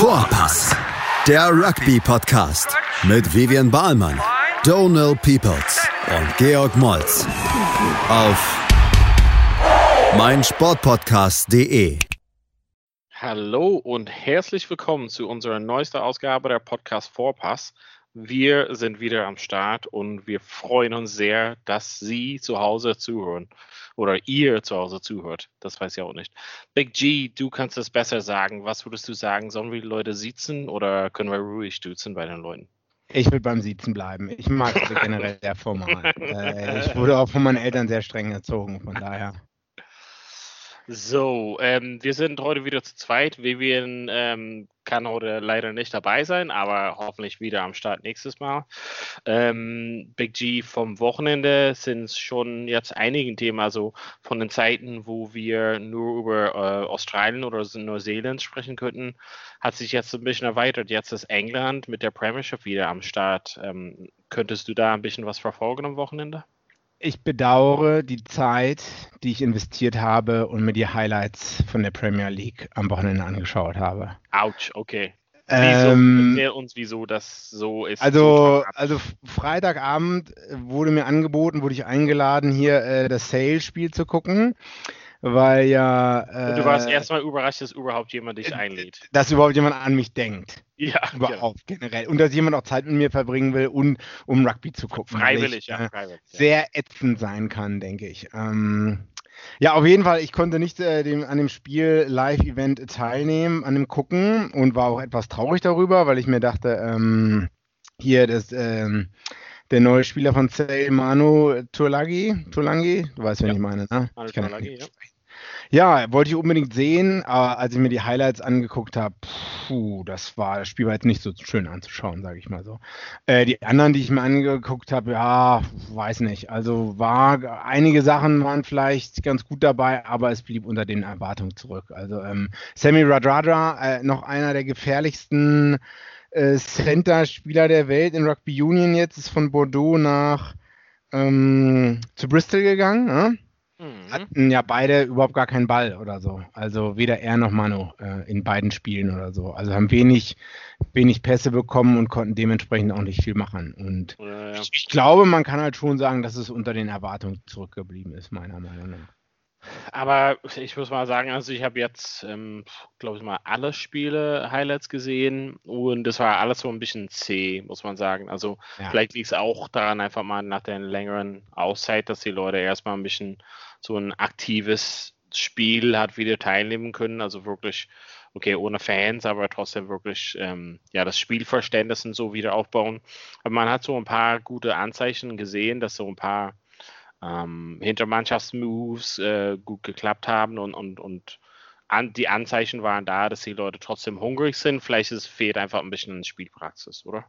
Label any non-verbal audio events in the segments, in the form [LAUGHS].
Vorpass, der Rugby-Podcast mit Vivian Bahlmann, Donal Peoples und Georg Moltz auf meinsportpodcast.de. Hallo und herzlich willkommen zu unserer neuesten Ausgabe der Podcast Vorpass. Wir sind wieder am Start und wir freuen uns sehr, dass Sie zu Hause zuhören oder ihr zu Hause zuhört. Das weiß ich auch nicht. Big G, du kannst es besser sagen. Was würdest du sagen? Sollen wir die Leute sitzen oder können wir ruhig duzen bei den Leuten? Ich will beim Sitzen bleiben. Ich mag es [LAUGHS] generell sehr formal. Äh, ich [LAUGHS] wurde auch von meinen Eltern sehr streng erzogen, von daher. So, ähm, wir sind heute wieder zu zweit. Vivian ähm, kann heute leider nicht dabei sein, aber hoffentlich wieder am Start nächstes Mal. Ähm, Big G vom Wochenende sind schon jetzt einigen Themen, also von den Zeiten, wo wir nur über äh, Australien oder Neuseeland sprechen könnten, hat sich jetzt ein bisschen erweitert. Jetzt ist England mit der Premiership wieder am Start. Ähm, könntest du da ein bisschen was verfolgen am Wochenende? Ich bedauere die Zeit, die ich investiert habe und mir die Highlights von der Premier League am Wochenende angeschaut habe. Autsch, okay. Wieso? Ähm, Erklär uns, wieso das so ist. Also, also Freitagabend wurde mir angeboten, wurde ich eingeladen, hier äh, das Sale-Spiel zu gucken weil ja. Äh, du warst äh, erstmal überrascht, dass überhaupt jemand dich einlädt. Dass überhaupt jemand an mich denkt. Ja. [LAUGHS] Überhaupt genau. generell. Und dass jemand auch Zeit mit mir verbringen will, und, um Rugby zu gucken. Freiwillig, ich, ja, äh, freiwillig. Sehr ätzend sein kann, denke ich. Ähm, ja, auf jeden Fall, ich konnte nicht äh, dem, an dem Spiel Live-Event teilnehmen, an dem Gucken und war auch etwas traurig darüber, weil ich mir dachte, ähm, hier das. Ähm, der neue Spieler von Sale, Manu Turlagi, Turlangi, du weißt, wen ja. ich meine, ne? Manu ich Turlagi, ja. Ja, wollte ich unbedingt sehen, aber als ich mir die Highlights angeguckt habe, puh, das war, das Spiel war jetzt nicht so schön anzuschauen, sage ich mal so. Äh, die anderen, die ich mir angeguckt habe, ja, weiß nicht. Also war, einige Sachen waren vielleicht ganz gut dabei, aber es blieb unter den Erwartungen zurück. Also ähm, Sammy Radradra, äh, noch einer der gefährlichsten äh, Center-Spieler der Welt in Rugby Union jetzt, ist von Bordeaux nach ähm, zu Bristol gegangen. Ne? Mhm. Hatten ja beide überhaupt gar keinen Ball oder so. Also weder er noch Manu äh, in beiden Spielen oder so. Also haben wenig, wenig Pässe bekommen und konnten dementsprechend auch nicht viel machen. Und ja, ja. Ich, ich, glaube, man kann halt schon sagen, dass es unter den Erwartungen zurückgeblieben ist, meiner Meinung nach. Aber ich muss mal sagen, also ich habe jetzt, ähm, glaube ich mal, alle Spiele Highlights gesehen und das war alles so ein bisschen zäh, muss man sagen. Also ja. vielleicht liegt es auch daran, einfach mal nach der längeren Auszeit, dass die Leute erstmal ein bisschen so ein aktives Spiel hat wieder teilnehmen können. Also wirklich, okay, ohne Fans, aber trotzdem wirklich ähm, ja, das Spielverständnis und so wieder aufbauen. Aber man hat so ein paar gute Anzeichen gesehen, dass so ein paar ähm, Hintermannschaftsmoves äh, gut geklappt haben und, und, und an, die Anzeichen waren da, dass die Leute trotzdem hungrig sind. Vielleicht ist, fehlt einfach ein bisschen Spielpraxis, oder?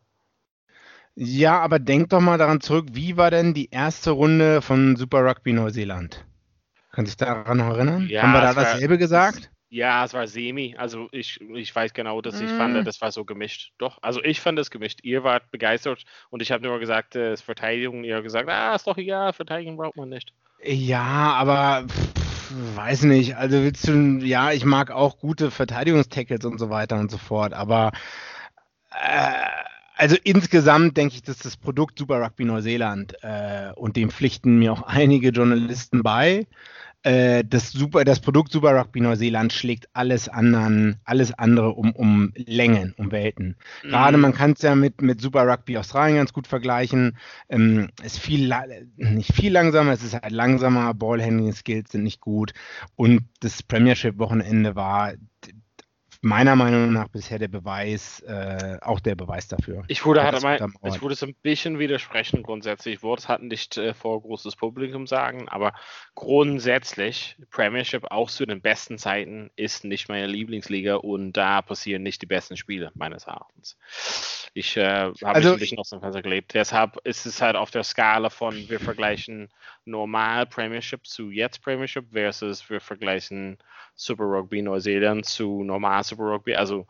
Ja, aber denk doch mal daran zurück, wie war denn die erste Runde von Super Rugby Neuseeland? Kann sich daran noch erinnern? Ja, Haben wir da dasselbe war, gesagt? Ja, es war semi. Also ich, ich weiß genau, dass ich mm. fand, das war so gemischt. Doch, also ich fand es gemischt. Ihr wart begeistert und ich habe nur gesagt, es äh, ist Verteidigung. Ihr habt gesagt, ah, ist doch egal, Verteidigung braucht man nicht. Ja, aber pff, weiß nicht. Also willst du, ja, ich mag auch gute Verteidigungstackles und so weiter und so fort, aber äh, also insgesamt denke ich, dass das Produkt Super Rugby Neuseeland äh, und dem pflichten mir auch einige Journalisten bei äh, das, Super, das Produkt Super Rugby Neuseeland schlägt alles anderen, alles andere um, um Längen, um Welten. Mhm. Gerade man kann es ja mit, mit Super Rugby Australien ganz gut vergleichen. Ähm, ist viel nicht viel langsamer, es ist halt langsamer, Ballhandling Skills sind nicht gut und das Premiership Wochenende war meiner Meinung nach bisher der Beweis, äh, auch der Beweis dafür. Ich würde, halt mal, ich würde es ein bisschen widersprechen grundsätzlich. Ich würde es halt nicht äh, vor großes Publikum sagen, aber grundsätzlich Premiership auch zu den besten Zeiten ist nicht meine Lieblingsliga und da passieren nicht die besten Spiele meines Erachtens. Ich äh, habe also, ein bisschen aus dem Fenster gelebt. Deshalb ist es halt auf der Skala von wir vergleichen normal Premiership zu jetzt Premiership versus wir vergleichen Super Rugby Neuseeland zu normal Super Rugby. Also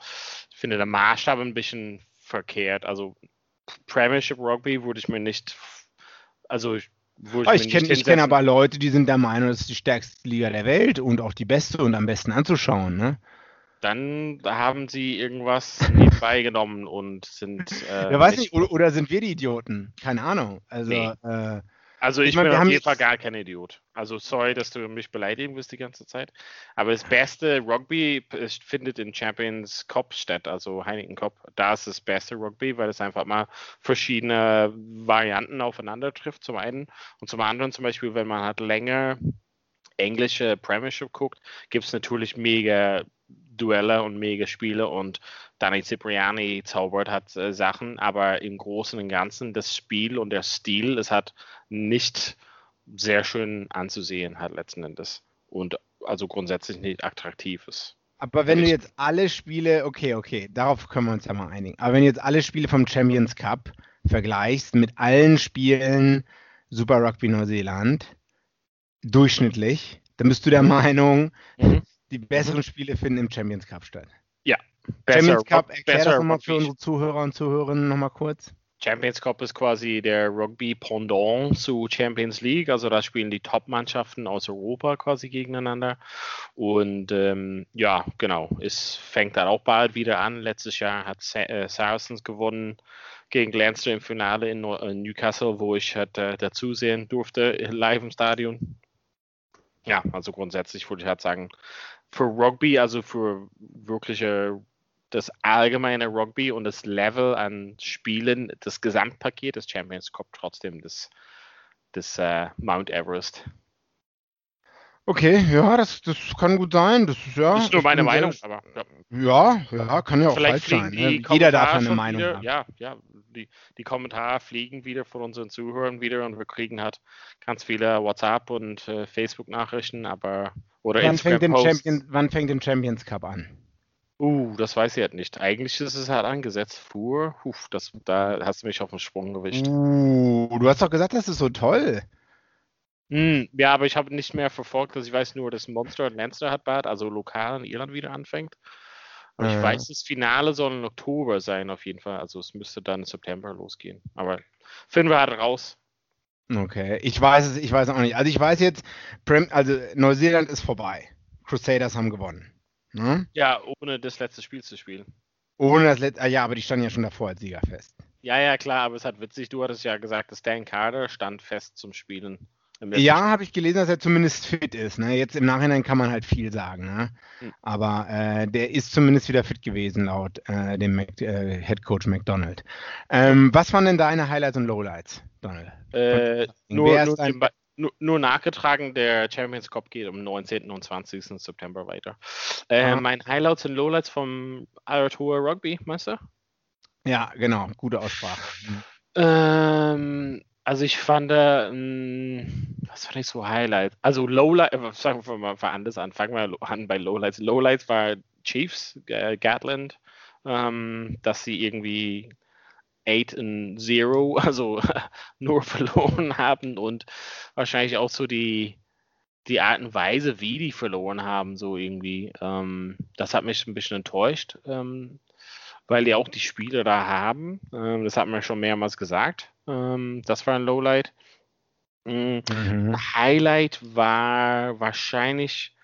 ich finde der Maßstab ein bisschen verkehrt. Also Premiership Rugby würde ich mir nicht, also würde ich, ich kenne kenn aber Leute, die sind der Meinung, das ist die stärkste Liga der Welt und auch die beste und am besten anzuschauen. Ne? dann haben sie irgendwas nebenbei genommen und sind. Äh, [LAUGHS] ja, weiß nicht, oder, oder, sind wir die Idioten? Keine Ahnung. Also, nee. äh, also ich, ich mein, bin auf jeden Fall gar kein Idiot. Also sorry, dass du mich beleidigen wirst die ganze Zeit. Aber das beste Rugby findet in Champions Cup statt, also Heineken Cup. Da ist das beste Rugby, weil es einfach mal verschiedene Varianten aufeinander trifft, zum einen. Und zum anderen zum Beispiel, wenn man halt länger englische Premiership guckt, gibt es natürlich mega Duelle und mega Spiele und Danny Cipriani zaubert hat äh, Sachen, aber im Großen und Ganzen das Spiel und der Stil, es hat nicht sehr schön anzusehen, hat letzten Endes. Und also grundsätzlich nicht attraktiv ist. Aber wenn du jetzt alle Spiele, okay, okay, darauf können wir uns ja mal einigen. Aber wenn du jetzt alle Spiele vom Champions Cup vergleichst mit allen Spielen Super Rugby Neuseeland, durchschnittlich, dann bist du der Meinung, mhm. Die besseren Spiele finden im Champions Cup statt. Ja. Champions Cup, erklär das nochmal für unsere Zuhörer und Zuhörerinnen nochmal kurz. Champions Cup ist quasi der Rugby-Pendant zu Champions League. Also da spielen die Top-Mannschaften aus Europa quasi gegeneinander. Und ähm, ja, genau, es fängt dann auch bald wieder an. Letztes Jahr hat Sa äh, Saracens gewonnen gegen Leinster im Finale in, in Newcastle, wo ich halt, äh, dazusehen durfte, live im Stadion. Ja, also grundsätzlich würde ich halt sagen, für Rugby, also für wirkliche das allgemeine Rugby und das Level an Spielen, das Gesamtpaket des Champions Cup trotzdem das, das uh, Mount Everest. Okay, ja, das, das kann gut sein. Das ist ja. Das ist nur meine Meinung, sehr, aber. Ja. ja, ja, kann ja auch Vielleicht falsch sein. Ne? Jeder darf eine Meinung wieder, haben. Ja, ja, die, die Kommentare fliegen wieder von unseren Zuhörern wieder und wir kriegen halt ganz viele WhatsApp und äh, Facebook-Nachrichten, aber oder wann fängt, Champion, wann fängt den Champions Cup an? Uh, das weiß ich halt nicht. Eigentlich ist es halt angesetzt vor. Huf, das, da hast du mich auf den Sprung gewischt. Uh, du hast doch gesagt, das ist so toll. Mm, ja, aber ich habe nicht mehr verfolgt. Also ich weiß nur, dass Monster und Leinster hat bald, also lokal in Irland wieder anfängt. Und äh. ich weiß, das Finale soll im Oktober sein, auf jeden Fall. Also es müsste dann im September losgehen. Aber finden wir halt raus. Okay, ich weiß es, ich weiß auch nicht. Also ich weiß jetzt, also Neuseeland ist vorbei. Crusaders haben gewonnen. Ne? Ja, ohne das letzte Spiel zu spielen. Ohne das letzte, ah, ja, aber die standen ja schon davor als Sieger fest. Ja, ja, klar, aber es hat witzig, du hattest ja gesagt, dass Dan Carter stand fest zum Spielen. Ja, habe ich gelesen, dass er zumindest fit ist. Ne? Jetzt im Nachhinein kann man halt viel sagen. Ne? Hm. Aber äh, der ist zumindest wieder fit gewesen, laut äh, dem Mac, äh, Head Coach McDonald. Ähm, was waren denn deine Highlights und Lowlights, Donald? Äh, nur, nur, dein nur, nur, nachgetragen, der Champions Cup geht am 19. und 20. September weiter. Äh, mein Highlights und Lowlights vom Aratua Rugby, meinst du? Ja, genau, gute Aussprache. Ähm, also ich fand, äh, was fand ich so Highlight? Also Lowlight, äh, sagen wir mal anders an, fangen wir an bei Lowlights. Lowlights war Chiefs, äh, Gatland, ähm, dass sie irgendwie 8 und 0, also [LAUGHS] nur verloren [LAUGHS] haben und wahrscheinlich auch so die, die Art und Weise, wie die verloren haben, so irgendwie. Ähm, das hat mich ein bisschen enttäuscht, ähm, weil die auch die Spiele da haben. Ähm, das hat man schon mehrmals gesagt. Ähm, das war ein Lowlight. Mhm. Highlight war wahrscheinlich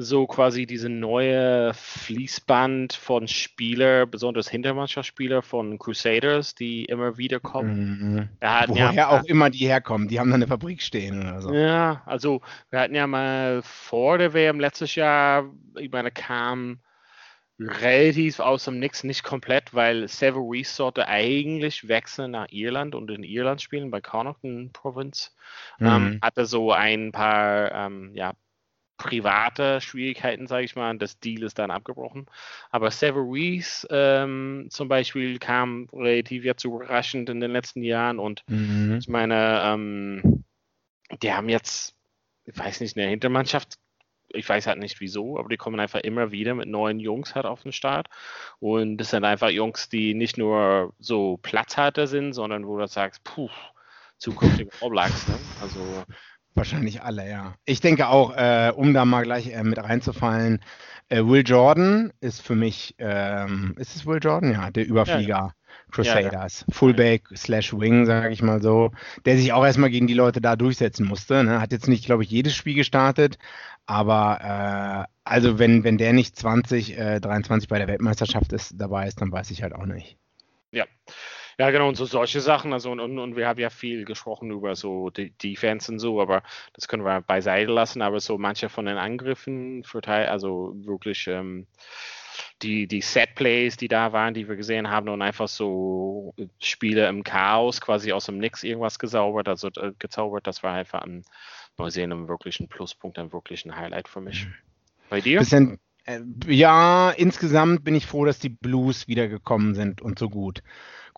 so quasi diese neue Fließband von Spieler, besonders Hintermannschaftsspieler von Crusaders, die immer wieder kommen. Mhm. Woher ja, auch immer die herkommen, die haben da eine Fabrik stehen oder so. Ja, also wir hatten ja mal vor der WM letztes Jahr, ich meine, kam relativ aus dem Nix, nicht komplett, weil Severies sollte eigentlich wechseln nach Irland und in Irland spielen, bei Connaughton Province. Mhm. Ähm, hatte so ein paar ähm, ja, private Schwierigkeiten, sage ich mal. Das Deal ist dann abgebrochen. Aber Severies ähm, zum Beispiel kam relativ jetzt überraschend in den letzten Jahren und mhm. ich meine, ähm, die haben jetzt, ich weiß nicht, eine Hintermannschaft. Ich weiß halt nicht wieso, aber die kommen einfach immer wieder mit neuen Jungs halt auf den Start. Und das sind einfach Jungs, die nicht nur so Platzhalter sind, sondern wo du sagst, puh, zukünftige All Blacks, ne? Also Wahrscheinlich alle, ja. Ich denke auch, äh, um da mal gleich äh, mit reinzufallen, äh, Will Jordan ist für mich, ähm, ist es Will Jordan? Ja, der Überflieger. Ja, ja. Crusaders, ja, ja. Fullback slash Wing, sage ich mal so, der sich auch erstmal gegen die Leute da durchsetzen musste. Ne? Hat jetzt nicht, glaube ich, jedes Spiel gestartet, aber äh, also wenn, wenn der nicht 20, äh, 23 bei der Weltmeisterschaft ist, dabei ist, dann weiß ich halt auch nicht. Ja. Ja, genau, und so solche Sachen. Also, und, und, und wir haben ja viel gesprochen über so die Defense und so, aber das können wir beiseite lassen. Aber so manche von den Angriffen, also wirklich ähm, die, die Set-Plays, die da waren, die wir gesehen haben, und einfach so Spiele im Chaos, quasi aus dem Nix irgendwas gezaubert, also äh, gezaubert, das war einfach ein Neusehen wirklich ein Pluspunkt, ein wirklich ein Highlight für mich. Mhm. Bei dir? Bisschen, äh, ja, insgesamt bin ich froh, dass die Blues wiedergekommen sind und so gut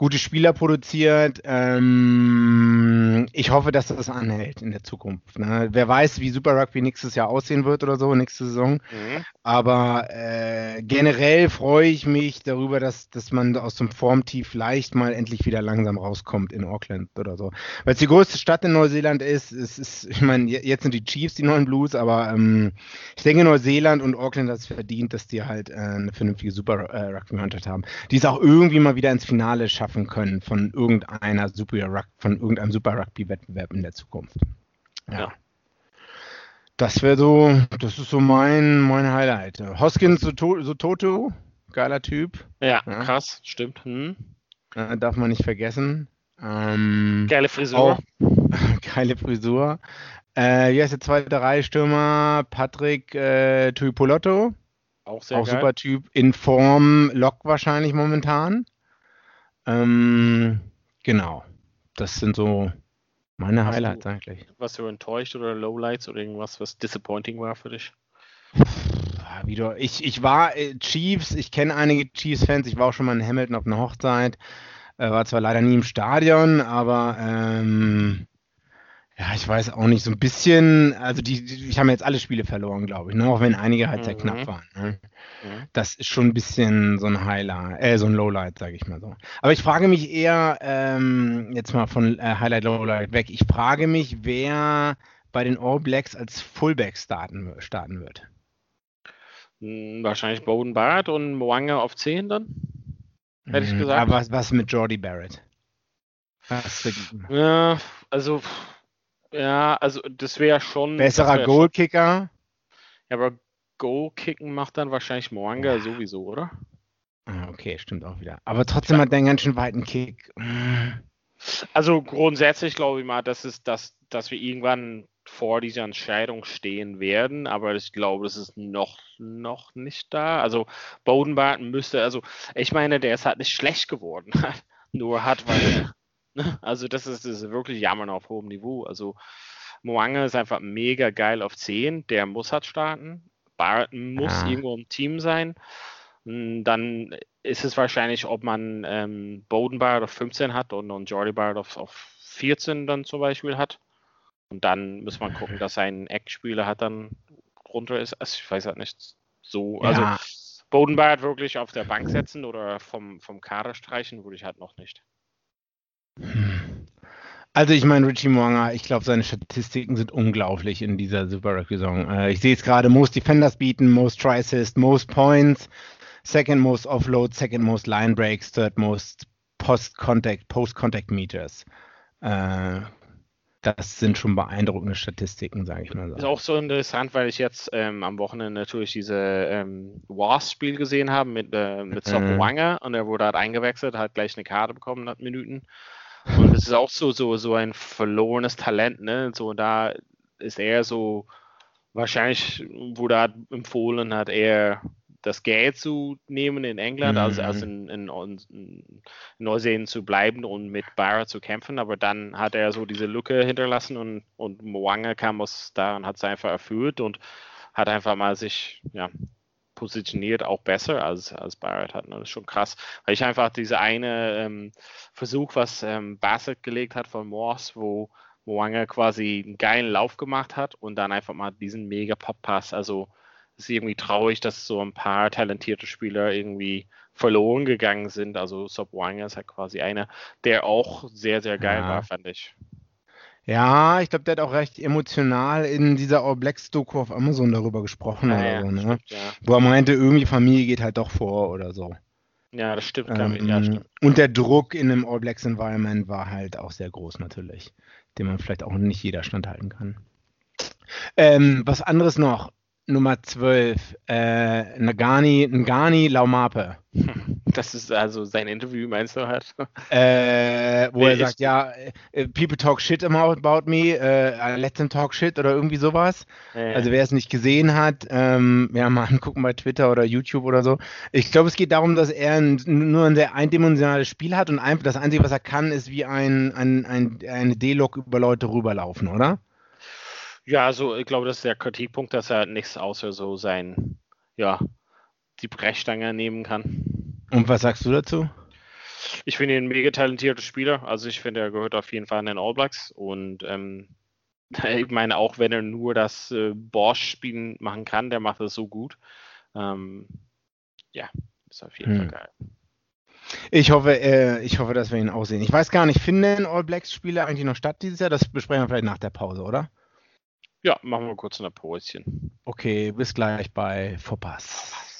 gute Spieler produziert. Ähm, ich hoffe, dass das anhält in der Zukunft. Ne? Wer weiß, wie Super Rugby nächstes Jahr aussehen wird oder so, nächste Saison. Mhm. Aber äh, generell freue ich mich darüber, dass, dass man aus dem Formtief leicht mal endlich wieder langsam rauskommt in Auckland oder so. Weil es die größte Stadt in Neuseeland ist. Es ist, ich meine, jetzt sind die Chiefs die neuen Blues, aber ähm, ich denke, Neuseeland und Auckland hat es verdient, dass die halt äh, eine vernünftige Super äh, Rugby-Mannschaft haben, die es auch irgendwie mal wieder ins Finale schaffen schaffen können von irgendeiner Super von irgendeinem Super Rugby Wettbewerb in der Zukunft. Ja. ja. Das wäre so, das ist so mein, mein Highlight. Hoskins so, so Toto, geiler Typ. Ja, ja. krass, stimmt. Hm. Äh, darf man nicht vergessen. Ähm, geile Frisur. Auch, [LAUGHS] geile Frisur. Äh, hier ist der zweite Reihe-Stürmer, Patrick äh, Tuipolotto. Auch sehr Auch geil. super Typ. In Form, Lock wahrscheinlich momentan. Ähm, genau. Das sind so meine Hast Highlights du, eigentlich. Was du enttäuscht oder Lowlights oder irgendwas, was disappointing war für dich? Wieder, ich, ich war äh, Chiefs, ich kenne einige Chiefs-Fans, ich war auch schon mal in Hamilton auf einer Hochzeit, äh, war zwar leider nie im Stadion, aber ähm, ja, ich weiß auch nicht, so ein bisschen, also die, die ich habe jetzt alle Spiele verloren, glaube ich, ne? auch wenn einige halt sehr knapp mhm. waren. Ne? Mhm. Das ist schon ein bisschen so ein Highlight, äh, so ein Lowlight, sage ich mal so. Aber ich frage mich eher, ähm, jetzt mal von äh, Highlight, Lowlight weg, ich frage mich, wer bei den All Blacks als Fullback starten, starten wird. Hm, wahrscheinlich Bowden Barrett und Mwanga auf 10 dann, hätte ich hm, gesagt. Aber was, was mit Jordi Barrett? Was ja, also ja, also das wäre schon. Besserer wär Goalkicker. Ja, aber Goalkicken macht dann wahrscheinlich Moanga ja. sowieso, oder? Ah, okay, stimmt auch wieder. Aber trotzdem hat der einen ganz schön weiten Kick. Also grundsätzlich glaube ich mal, dass, es, dass, dass wir irgendwann vor dieser Entscheidung stehen werden, aber ich glaube, das ist noch, noch nicht da. Also Bodenbarton müsste, also ich meine, der ist halt nicht schlecht geworden, [LAUGHS] nur hat, weil? [LAUGHS] Also das ist, das ist wirklich Jammern auf hohem Niveau. Also Moange ist einfach mega geil auf 10, der muss halt starten. Barton muss ja. irgendwo im Team sein. Hm, dann ist es wahrscheinlich, ob man ähm, Bowden Barrett auf 15 hat und, und Jordi Barrett auf, auf 14 dann zum Beispiel hat. Und dann muss man gucken, dass sein Eckspieler hat dann runter ist. Also ich weiß halt nicht so. Also ja. Bowden Barrett wirklich auf der Bank setzen oder vom, vom Kader streichen, würde ich halt noch nicht. Also ich meine, Richie Mwanga, ich glaube, seine Statistiken sind unglaublich in dieser Super Rugby-Saison. Äh, ich sehe es gerade, most Defenders beaten, most Assist, most Points, second most Offload, second most Line Breaks, third most Post-Contact, Post-Contact Meters. Äh, das sind schon beeindruckende Statistiken, sage ich mal so. Ist auch so interessant, weil ich jetzt ähm, am Wochenende natürlich diese ähm, Wasp-Spiel gesehen habe mit, äh, mit Sop mhm. und er wurde halt eingewechselt, hat gleich eine Karte bekommen nach Minuten. Und es ist auch so, so, so ein verlorenes Talent, ne? So, da ist er so, wahrscheinlich wurde er empfohlen, hat er das Geld zu nehmen in England, mhm. also, also in, in, in, Neuseeland zu bleiben und mit Barra zu kämpfen, aber dann hat er so diese Lücke hinterlassen und, und Mwanga kam aus da und hat es einfach erfüllt und hat einfach mal sich, ja, positioniert auch besser als, als Barrett hat. Ne? Das ist schon krass, weil ich einfach diese eine ähm, Versuch, was ähm, Bassett gelegt hat von Morse, wo Moanga quasi einen geilen Lauf gemacht hat und dann einfach mal diesen mega Pop-Pass. Also es ist irgendwie traurig, dass so ein paar talentierte Spieler irgendwie verloren gegangen sind. Also Sob Wanga ist halt quasi einer, der auch sehr, sehr geil ja. war, fand ich. Ja, ich glaube, der hat auch recht emotional in dieser All Blacks Doku auf Amazon darüber gesprochen oder ja, so, ne? stimmt, ja. Wo er meinte, irgendwie Familie geht halt doch vor oder so. Ja, das stimmt, glaub ich. Ähm, Ja, stimmt. und der Druck in einem All Blacks Environment war halt auch sehr groß natürlich, den man vielleicht auch nicht jeder standhalten kann. Ähm, was anderes noch, Nummer 12, äh, Ngani, Ngani Laumape. [LAUGHS] Das ist also sein Interview, meinst du halt? Äh, wo Nee, er sagt, ja, äh, people talk shit about about me, äh, let them talk shit oder irgendwie sowas. Ja, Also wer es nicht gesehen hat, ähm, ja, mal [LAUGHS] angucken bei Twitter oder YouTube oder so. Ich glaube, es geht darum, dass er ein, nur ein sehr eindimensionales Spiel hat und ein, das Einzige, was er kann, ist wie ein, ein, ein, eine D-Log über Leute rüberlaufen, oder? Ja, also ich glaube, das ist der Kritikpunkt, dass er nichts außer so sein, ja, die Brechstange nehmen kann. Und was sagst du dazu? Ich finde ihn ein mega talentierter Spieler. Also ich finde, er gehört auf jeden Fall in den All Blacks. Und ähm, [LAUGHS] ich meine, auch wenn er nur das äh, Bosch-Spielen machen kann, der macht das so gut. Ähm, ja, ist auf jeden Hm. Fall geil. Ich hoffe, äh, ich hoffe, dass wir ihn auch sehen. Ich weiß gar nicht, finden All Blacks Spiele eigentlich noch statt dieses Jahr? Das besprechen wir vielleicht nach der Pause, oder? Ja, machen wir kurz ein Päuschen. Okay, bis gleich bei Vorpass.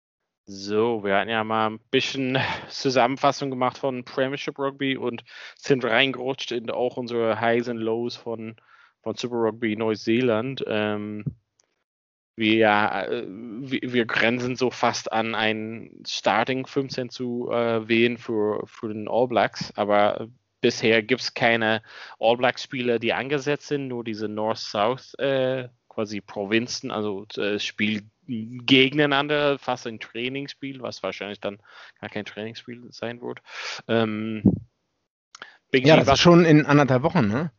So, wir hatten ja mal ein bisschen [LAUGHS] Zusammenfassung gemacht von Premiership Rugby und sind reingerutscht in auch unsere Highs und Lows von, von Super Rugby Neuseeland. Ähm, wir, äh, wir, wir grenzen so fast an ein Starting 15 zu äh, wählen für, für den All Blacks, aber bisher gibt es keine All Blacks Spieler, die angesetzt sind, nur diese North-South äh, quasi Provinzen, also äh, Spiel gegeneinander, fast ein Trainingsspiel, was wahrscheinlich dann gar kein Trainingsspiel sein wird. Ähm, Ja, das ist schon in anderthalb Wochen, ne?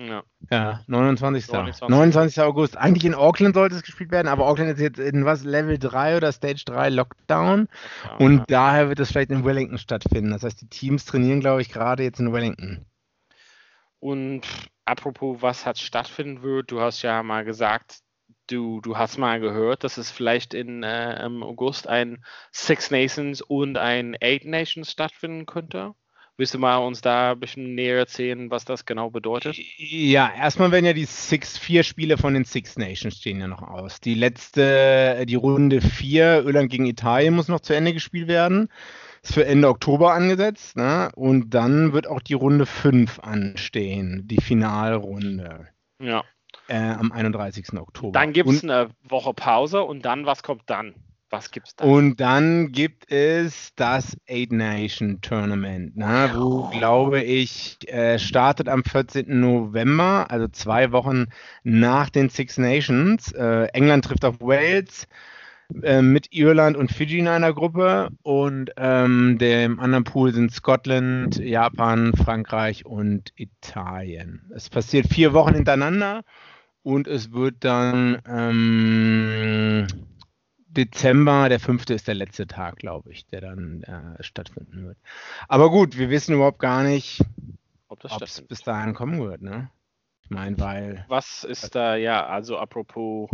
ja. Ja, 29. 29. 29. August. Eigentlich in Auckland sollte es gespielt werden, aber Auckland ist jetzt in was Level 3 oder Stage 3 Lockdown und ja. daher wird es vielleicht in Wellington stattfinden. Das heißt, die Teams trainieren, glaube ich, gerade jetzt in Wellington. Und apropos, was hat stattfinden wird, du hast ja mal gesagt, du, du hast mal gehört, dass es vielleicht in, äh, im August ein Six Nations und ein Eight Nations stattfinden könnte. Willst du mal uns da ein bisschen näher erzählen, was das genau bedeutet? Ja, erstmal werden ja die Six, vier Spiele von den Six Nations stehen ja noch aus. Die letzte, die Runde 4, Irland gegen Italien, muss noch zu Ende gespielt werden. Ist für Ende Oktober angesetzt. Ne? Und dann wird auch die Runde 5 anstehen, die Finalrunde. Ja. Äh, am 31. Oktober. Dann gibt es eine Woche Pause und dann, was kommt dann? Was gibt's dann? Und dann gibt es das Eight Nation Tournament, ne, wo, glaube ich, äh, startet am 14. November, also zwei Wochen nach den Six Nations. Äh, England trifft auf Wales äh, mit Irland und Fiji in einer Gruppe und ähm, dem anderen Pool sind Scotland, Japan, Frankreich und Italien. Es passiert vier Wochen hintereinander und es wird dann ähm, Dezember, der fünfte ist der letzte Tag, glaube ich, der dann äh, stattfinden wird. Aber gut, wir wissen überhaupt gar nicht, Ob es bis dahin kommen wird, ne? Ich meine, weil Was ist da, ja, also apropos,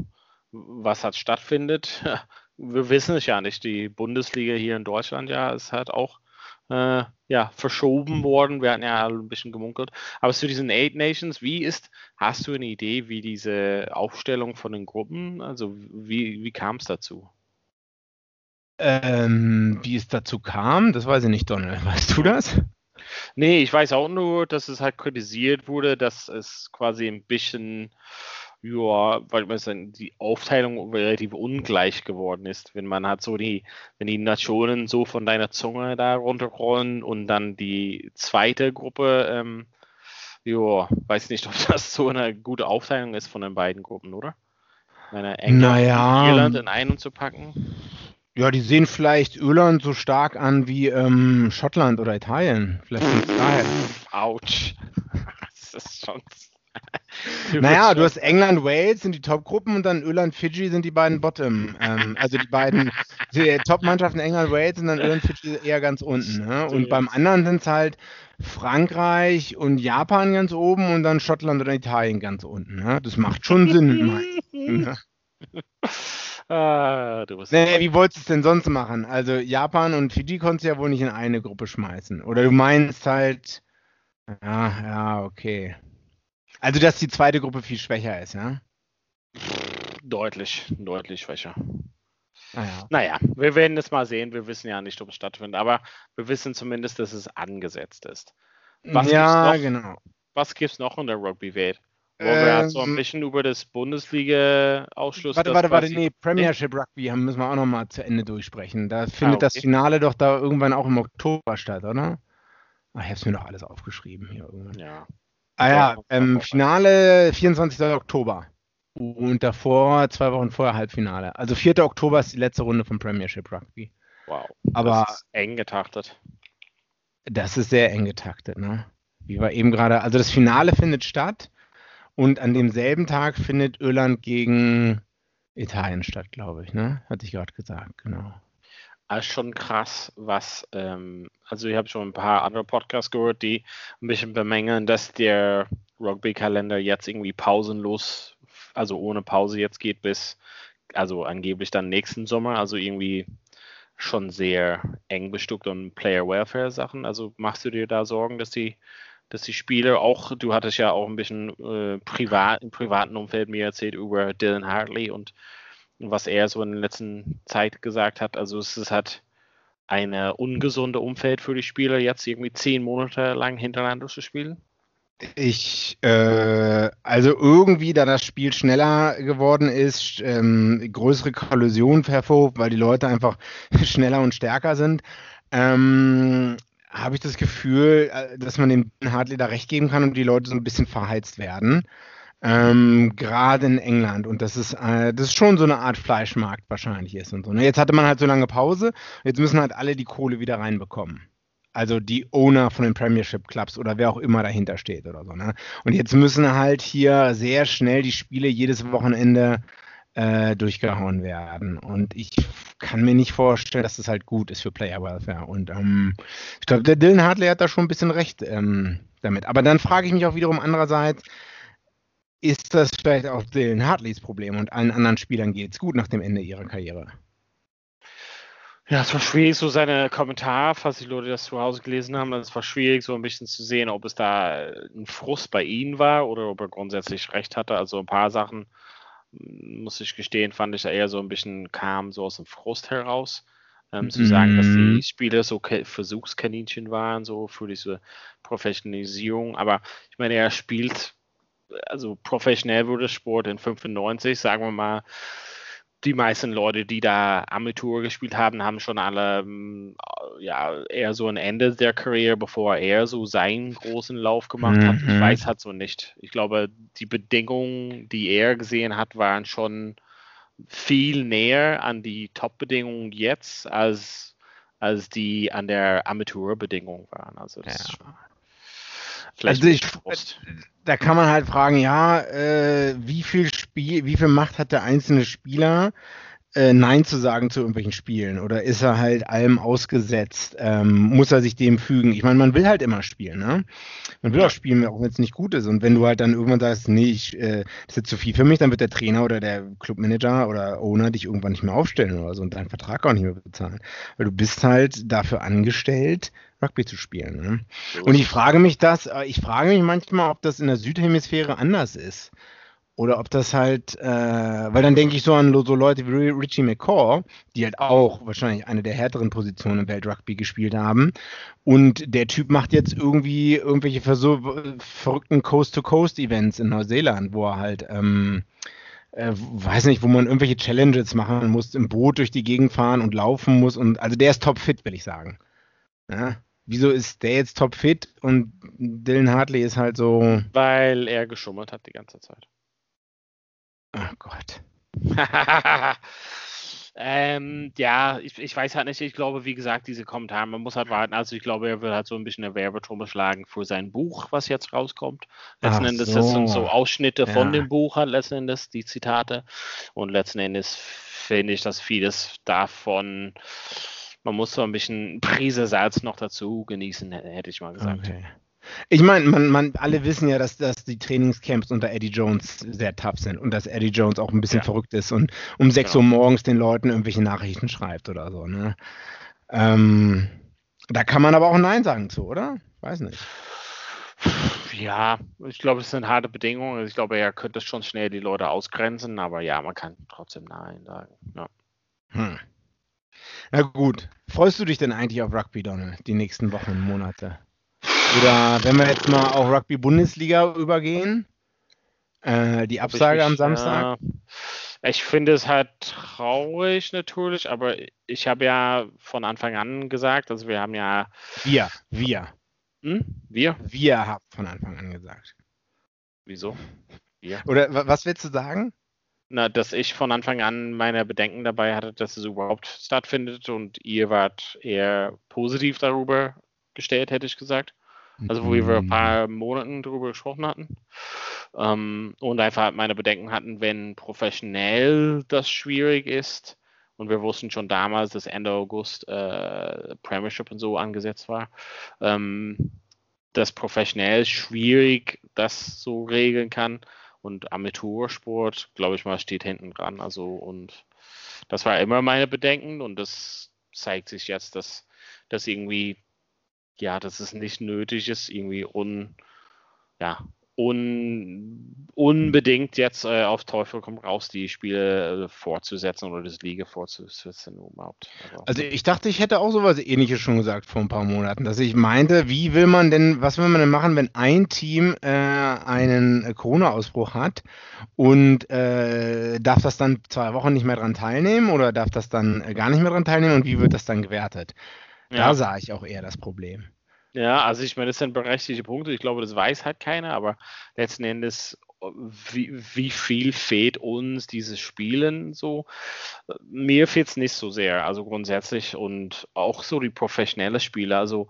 was hat stattfindet? [LAUGHS] Wir wissen es ja nicht. Die Bundesliga hier in Deutschland, ja, ist halt auch äh, ja, verschoben worden. Wir hatten ja ein bisschen gemunkelt. Aber zu diesen Eight Nations, wie ist, hast du eine Idee, wie diese Aufstellung von den Gruppen, also wie, wie kam es dazu? ähm, wie es dazu kam, das weiß ich nicht, Donald. Weißt du das? Nee, ich weiß auch nur, dass es halt kritisiert wurde, dass es quasi ein bisschen, Ja, weil die Aufteilung relativ ungleich geworden ist. Wenn man hat so die, wenn die Nationen so von deiner Zunge da runterrollen und dann die zweite Gruppe, ähm, ja, weiß nicht, ob das so eine gute Aufteilung ist von den beiden Gruppen, oder? Meine England naja. und Irland in einen zu packen. Ja, die sehen vielleicht Irland so stark an wie ähm, Schottland oder Italien. Vielleicht daher. Autsch. [LAUGHS] das ist schon naja, du hast England, Wales sind die Top-Gruppen und dann Irland, Fiji sind die beiden Bottom. Ähm, also die beiden Top-Mannschaften England, Wales und dann Irland, Fiji eher ganz unten. Ne? Und beim anderen sind es halt Frankreich und Japan ganz oben und dann Schottland oder Italien ganz unten. Ne? Das macht schon [LAUGHS] Sinn. ne? [LAUGHS] Ah, du bist nee, wie wolltest du es denn sonst machen? Also Japan und Fiji konntest du ja wohl nicht in eine Gruppe schmeißen. Oder du meinst halt, ja, ja, okay. Also, dass die zweite Gruppe viel schwächer ist, ja? Deutlich, deutlich schwächer. Naja. Ah, naja, wir werden es mal sehen. Wir wissen ja nicht, ob es stattfindet, aber wir wissen zumindest, dass es angesetzt ist. Was ja, gibt's noch, genau. Was gibt es noch in der Rugby-Welt? Wo ähm, wir so ein bisschen über das Bundesliga-Ausschluss. Warte, warte, warte, nee, Premiership Rugby müssen wir auch nochmal zu Ende durchsprechen. Da findet ah, okay. das Finale doch da irgendwann auch im Oktober statt, oder? Ach, ich hab's mir doch alles aufgeschrieben hier irgendwann. Ja. Ah ja, ähm, Finale 24. Oktober. Und davor, zwei Wochen vorher, Halbfinale. Also 4. Oktober ist die letzte Runde vom Premiership Rugby. Wow. Aber das ist eng getaktet. Das ist sehr eng getaktet, ne? Wie wir eben gerade, also das Finale findet statt und an demselben Tag findet Irland gegen Italien statt, glaube ich, ne? Hatte ich gerade gesagt, genau. Also schon krass, was, ähm, also ich habe schon ein paar andere Podcasts gehört, die ein bisschen bemängeln, dass der Rugby-Kalender jetzt irgendwie pausenlos, also ohne Pause jetzt geht bis, also angeblich dann nächsten Sommer, also irgendwie schon sehr eng bestückt und Player Welfare Sachen. Also machst du dir da Sorgen, dass die, dass die Spieler auch, du hattest ja auch ein bisschen äh, privat, im privaten Umfeld mir erzählt über Dylan Hartley und was er so in der letzten Zeit gesagt hat. Also es ist halt eine ungesunde Umfeld für die Spieler, jetzt irgendwie zehn Monate lang hintereinander zu spielen. Ich, äh, also irgendwie, da das Spiel schneller geworden ist, ähm, größere Kollisionen hervorruft, weil die Leute einfach [LAUGHS] schneller und stärker sind, ähm, habe ich das Gefühl, äh, dass man dem Hartley da recht geben kann und die Leute so ein bisschen verheizt werden. Ähm, Gerade in England. Und das ist, äh, das ist schon so eine Art Fleischmarkt wahrscheinlich ist und so. Ne? Jetzt hatte man halt so lange Pause, jetzt müssen halt alle die Kohle wieder reinbekommen. Also die Owner von den Premiership Clubs oder wer auch immer dahinter steht oder so. Ne? Und jetzt müssen halt hier sehr schnell die Spiele jedes Wochenende äh, durchgehauen werden. Und ich kann mir nicht vorstellen, dass das halt gut ist für Player Welfare. Und ähm, ich glaube, der Dylan Hartley hat da schon ein bisschen recht ähm, damit. Aber dann frage ich mich auch wiederum andererseits, ist das vielleicht auch Dylan Hartleys Problem und allen anderen Spielern geht es gut nach dem Ende ihrer Karriere? Ja, es war schwierig, so seine Kommentare, falls die Leute das zu Hause gelesen haben, es war schwierig, so ein bisschen zu sehen, ob es da ein Frust bei ihnen war oder ob er grundsätzlich recht hatte. Also ein paar Sachen, hm, muss ich gestehen, fand ich eher so ein bisschen kam so aus dem Frust heraus. Ähm, zu sagen, dass die mhm. Spieler so Versuchskaninchen waren, so für diese Professionalisierung. Aber ich meine, er spielt also professionell wurde Sport in 95, sagen wir mal, die meisten Leute, die da Amateur gespielt haben, haben schon alle ähm, ja eher so ein Ende der Karriere, bevor er so seinen großen Lauf gemacht mhm. hat. Ich mhm. weiß halt so nicht. Ich glaube, die Bedingungen, die er gesehen hat, waren schon viel näher an die Top-Bedingungen jetzt, als, als die an der Amateurbedingung waren. Also das ja. Vielleicht also ich, da kann man halt fragen, ja, äh, wie viel Spiel, wie viel Macht hat der einzelne Spieler, äh, Nein zu sagen zu irgendwelchen Spielen? Oder ist er halt allem ausgesetzt? Ähm, muss er sich dem fügen? Ich meine, man will halt immer spielen, ne? Man will auch spielen, auch wenn es nicht gut ist. Und wenn du halt dann irgendwann sagst, nee, ich, äh, das ist jetzt zu viel für mich, dann wird der Trainer oder der Clubmanager oder Owner dich irgendwann nicht mehr aufstellen oder so und deinen Vertrag auch nicht mehr bezahlen. Weil du bist halt dafür angestellt, Rugby zu spielen. Ne? Und ich frage mich das, äh, ich frage mich manchmal, ob das in der Südhemisphäre anders ist. Oder ob das halt, äh, weil dann denke ich so an so Leute wie Richie McCaw, die halt auch wahrscheinlich eine der härteren Positionen im Weltrugby gespielt haben. Und der Typ macht jetzt irgendwie irgendwelche verrückten Coast-to-Coast-Events in Neuseeland, wo er halt, ähm, äh, weiß nicht, wo man irgendwelche Challenges machen muss, im Boot durch die Gegend fahren und laufen muss. Und also der ist topfit, will ich sagen. Ja? Wieso ist der jetzt topfit und Dylan Hartley ist halt so. Weil er geschummert hat die ganze Zeit. Oh Gott. [LAUGHS] ähm, ja, ich, ich weiß halt nicht. Ich glaube, wie gesagt, diese Kommentare, man muss halt warten. Also ich glaube, er wird halt so ein bisschen eine Werbetrommel schlagen für sein Buch, was jetzt rauskommt. Letzten Ach Endes so. das sind so Ausschnitte ja. von dem Buch halt letzten Endes, die Zitate. Und letzten Endes finde ich, dass vieles davon, man muss so ein bisschen Prise Salz noch dazu genießen, hätte ich mal gesagt. Okay. Ich meine, man, man, alle wissen ja, dass, dass die Trainingscamps unter Eddie Jones sehr tough sind und dass Eddie Jones auch ein bisschen ja. verrückt ist und um 6 genau. Uhr morgens den Leuten irgendwelche Nachrichten schreibt oder so. Ne? Ähm, da kann man aber auch Nein sagen zu, oder? Weiß nicht. Ja, ich glaube, es sind harte Bedingungen. Ich glaube, er könnte schon schnell die Leute ausgrenzen, aber ja, man kann trotzdem Nein sagen. Ja. Hm. Na gut. Freust du dich denn eigentlich auf Rugby, Donald, die nächsten Wochen und Monate? Oder wenn wir jetzt mal auf Rugby-Bundesliga übergehen, äh, die Absage mich, am Samstag. Äh, ich finde es halt traurig natürlich, aber ich habe ja von Anfang an gesagt, also wir haben ja. Wir, wir. Hm? Wir? Wir haben von Anfang an gesagt. Wieso? Wir. Oder was willst du sagen? Na, dass ich von Anfang an meine Bedenken dabei hatte, dass es überhaupt stattfindet und ihr wart eher positiv darüber gestellt, hätte ich gesagt. Also wo wir ein paar Monaten darüber gesprochen hatten. Ähm, und einfach halt meine Bedenken hatten, wenn professionell das schwierig ist. Und wir wussten schon damals, dass Ende August äh, Premiership und so angesetzt war. Ähm, dass professionell schwierig das so regeln kann. Und Amateursport, glaube ich mal, steht hinten dran. Also und das war immer meine Bedenken und das zeigt sich jetzt, dass das irgendwie ja, dass es nicht nötig ist, irgendwie un, ja, un, unbedingt jetzt äh, auf Teufel komm raus die Spiele äh, fortzusetzen oder das Liga fortzusetzen überhaupt. Also, also, ich dachte, ich hätte auch sowas ähnliches schon gesagt vor ein paar Monaten, dass ich meinte, wie will man denn, was will man denn machen, wenn ein Team äh, einen Corona-Ausbruch hat und äh, darf das dann zwei Wochen nicht mehr dran teilnehmen oder darf das dann äh, gar nicht mehr dran teilnehmen und wie wird das dann gewertet? Da ja. sah ich auch eher das Problem. Ja, also ich meine, das sind berechtigte Punkte. Ich glaube, das weiß halt keiner, aber letzten Endes, wie, wie viel fehlt uns dieses Spielen so? Mir fehlt es nicht so sehr, also grundsätzlich und auch so die professionelle Spiele. Also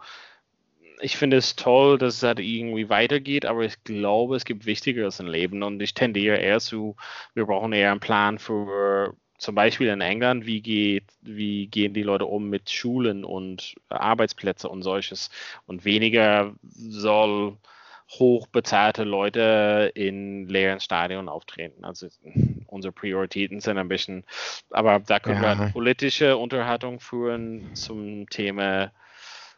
ich finde es toll, dass es halt irgendwie weitergeht, aber ich glaube, es gibt Wichtigeres im Leben und ich tendiere eher zu, wir brauchen eher einen Plan für zum Beispiel in England, wie, geht, wie gehen die Leute um mit Schulen und Arbeitsplätze und solches und weniger soll hochbezahlte Leute in leeren Stadien auftreten. Also unsere Prioritäten sind ein bisschen, aber da können ja. wir politische Unterhaltung führen zum Thema,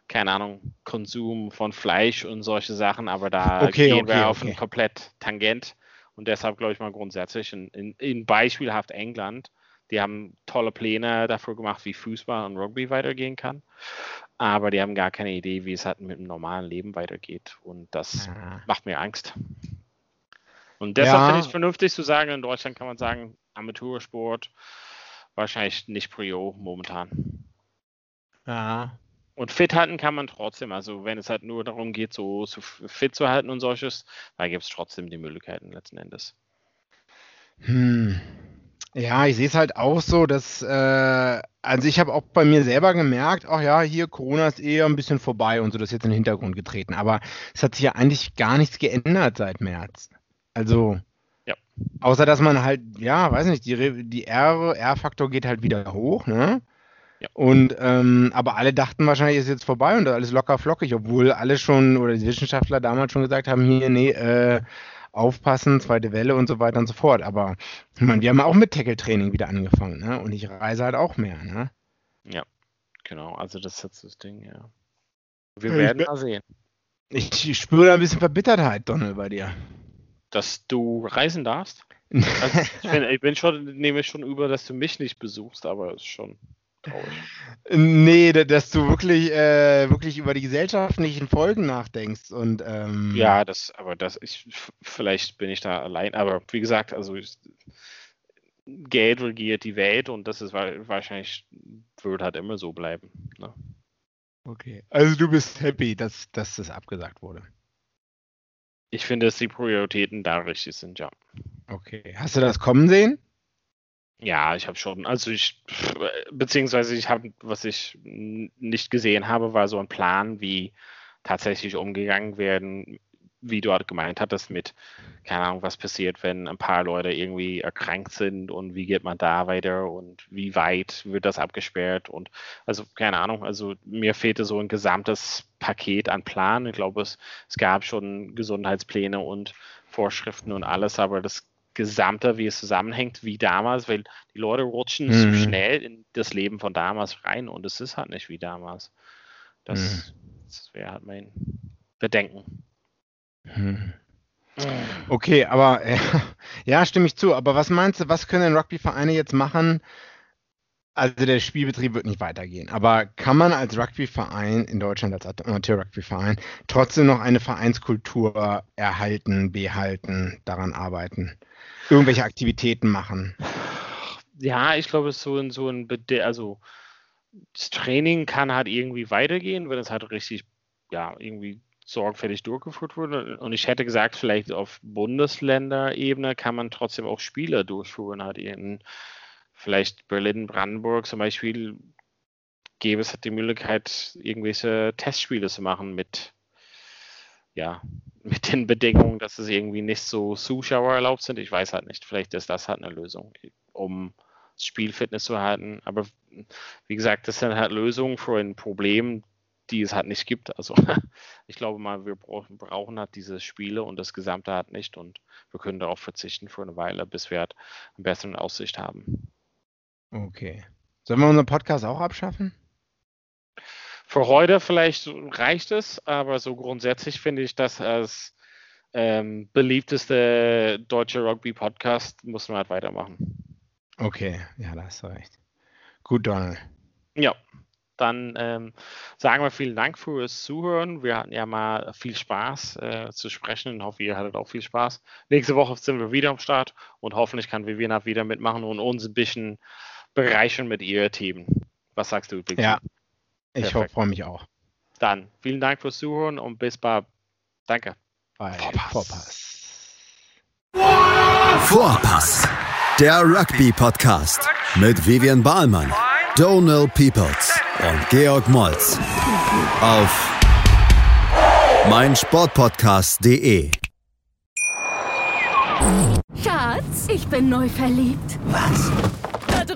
keine Ahnung, Konsum von Fleisch und solche Sachen, aber da okay, gehen okay, wir auf okay. ein komplett Tangent. Und deshalb glaube ich mal grundsätzlich in, in, in beispielhaft England die haben tolle Pläne dafür gemacht, wie Fußball und Rugby weitergehen kann. Aber die haben gar keine Idee, wie es halt mit dem normalen Leben weitergeht. Und das ja. macht mir Angst. Und deshalb ja. finde ich es vernünftig zu sagen, in Deutschland kann man sagen, Amateursport wahrscheinlich nicht Prio momentan. Ja. Und fit halten kann man trotzdem. Also wenn es halt nur darum geht, so, so fit zu halten und solches, da gibt es trotzdem die Möglichkeiten letzten Endes. Hm. Ja, ich sehe es halt auch so, dass, äh, also ich habe auch bei mir selber gemerkt, ach ja, hier Corona ist eher ein bisschen vorbei und so, das ist jetzt in den Hintergrund getreten. Aber es hat sich ja eigentlich gar nichts geändert seit März. Also, ja. außer dass man halt, ja, weiß nicht, die, die R-Faktor geht halt wieder hoch, ne? Ja. Und ähm, aber alle dachten wahrscheinlich, ist jetzt vorbei und alles locker flockig, obwohl alle schon oder die Wissenschaftler damals schon gesagt haben, hier, nee, äh, aufpassen, zweite Welle und so weiter und so fort. Aber ich meine, wir haben auch mit Tackle-Training wieder angefangen, ne? Und ich reise halt auch mehr, ne? Ja, genau. Also das ist jetzt das Ding, ja. Wir ja, werden mal sehen. Ich, ich spüre da ein bisschen Verbittertheit, Donald, bei dir. Dass du reisen darfst? [LAUGHS] Also ich, bin, ich bin schon, nehme schon über, dass du mich nicht besuchst, aber es ist schon traurig. Nee, dass du wirklich, äh, wirklich über die gesellschaftlichen Folgen nachdenkst und ähm, ja, das, aber das, ich, vielleicht bin ich da allein, aber wie gesagt, also ich, Geld regiert die Welt und das ist wahrscheinlich, wird halt immer so bleiben. Ne? Okay, also du bist happy, dass, dass das abgesagt wurde. Ich finde, dass die Prioritäten da richtig sind, ja. Okay. Hast du das kommen sehen? Ja, ich habe schon. Also ich, beziehungsweise ich habe, was ich nicht gesehen habe, war so ein Plan, wie tatsächlich umgegangen werden wie du halt gemeint hattest, mit, keine Ahnung, was passiert, wenn ein paar Leute irgendwie erkrankt sind und wie geht man da weiter und wie weit wird das abgesperrt und also keine Ahnung, also mir fehlte so ein gesamtes Paket an Plan. Ich glaube, es, es gab schon Gesundheitspläne und Vorschriften und alles, aber das Gesamte, wie es zusammenhängt, wie damals, weil die Leute rutschen mhm. so schnell in das Leben von damals rein und es ist halt nicht wie damals. Das, mhm. das wäre halt mein Bedenken. Hm. Okay, aber äh, [LAUGHS] ja, stimme ich zu. Aber was meinst du, was können Rugbyvereine jetzt machen? Also der Spielbetrieb wird nicht weitergehen. Aber kann man als Rugbyverein in Deutschland, als Amateur-Rugbyverein, trotzdem noch eine Vereinskultur erhalten, behalten, daran arbeiten? Irgendwelche Aktivitäten machen? Ja, ich glaube, so in so ein, also das Training kann halt irgendwie weitergehen, wenn es halt richtig, ja, irgendwie sorgfältig durchgeführt wurde. Und ich hätte gesagt, vielleicht auf Bundesländerebene kann man trotzdem auch Spiele durchführen. Halt in vielleicht Berlin, Brandenburg zum Beispiel gäbe es halt die Möglichkeit, irgendwelche Testspiele zu machen mit, ja, [LAUGHS] mit den Bedingungen, dass es irgendwie nicht so Zuschauer erlaubt sind. Ich weiß halt nicht. Vielleicht ist das halt eine Lösung, um Spielfitness zu halten. Aber wie gesagt, das sind halt Lösungen für ein Problem, die es halt nicht gibt. Also [LAUGHS] ich glaube mal, wir brauchen, brauchen halt diese Spiele und das Gesamte halt nicht und wir können darauf verzichten für eine Weile, bis wir halt eine bessere Aussicht haben. Okay. Sollen wir unseren Podcast auch abschaffen? Für heute vielleicht reicht es, aber so grundsätzlich finde ich das als ähm, beliebteste deutsche Rugby-Podcast muss man halt weitermachen. Okay, ja, da hast du recht. Gut, Donald. Ja, dann ähm, sagen wir vielen Dank fürs Zuhören. Wir hatten ja mal viel Spaß äh, zu sprechen und hoffe, ihr hattet auch viel Spaß. Nächste Woche sind wir wieder am Start und hoffentlich kann Vivian wieder mitmachen und uns ein bisschen bereichern mit ihren Themen. Was sagst du, Victor? Ja, ich freue mich auch. Dann vielen Dank fürs Zuhören und bis bald. Danke. Bei Vorpass. Vorpass. Der Rugby-Podcast mit Vivian Bahlmann, Donald Peoples und Georg Moltz auf meinsportpodcast.de. Schatz, ich bin neu verliebt. Was?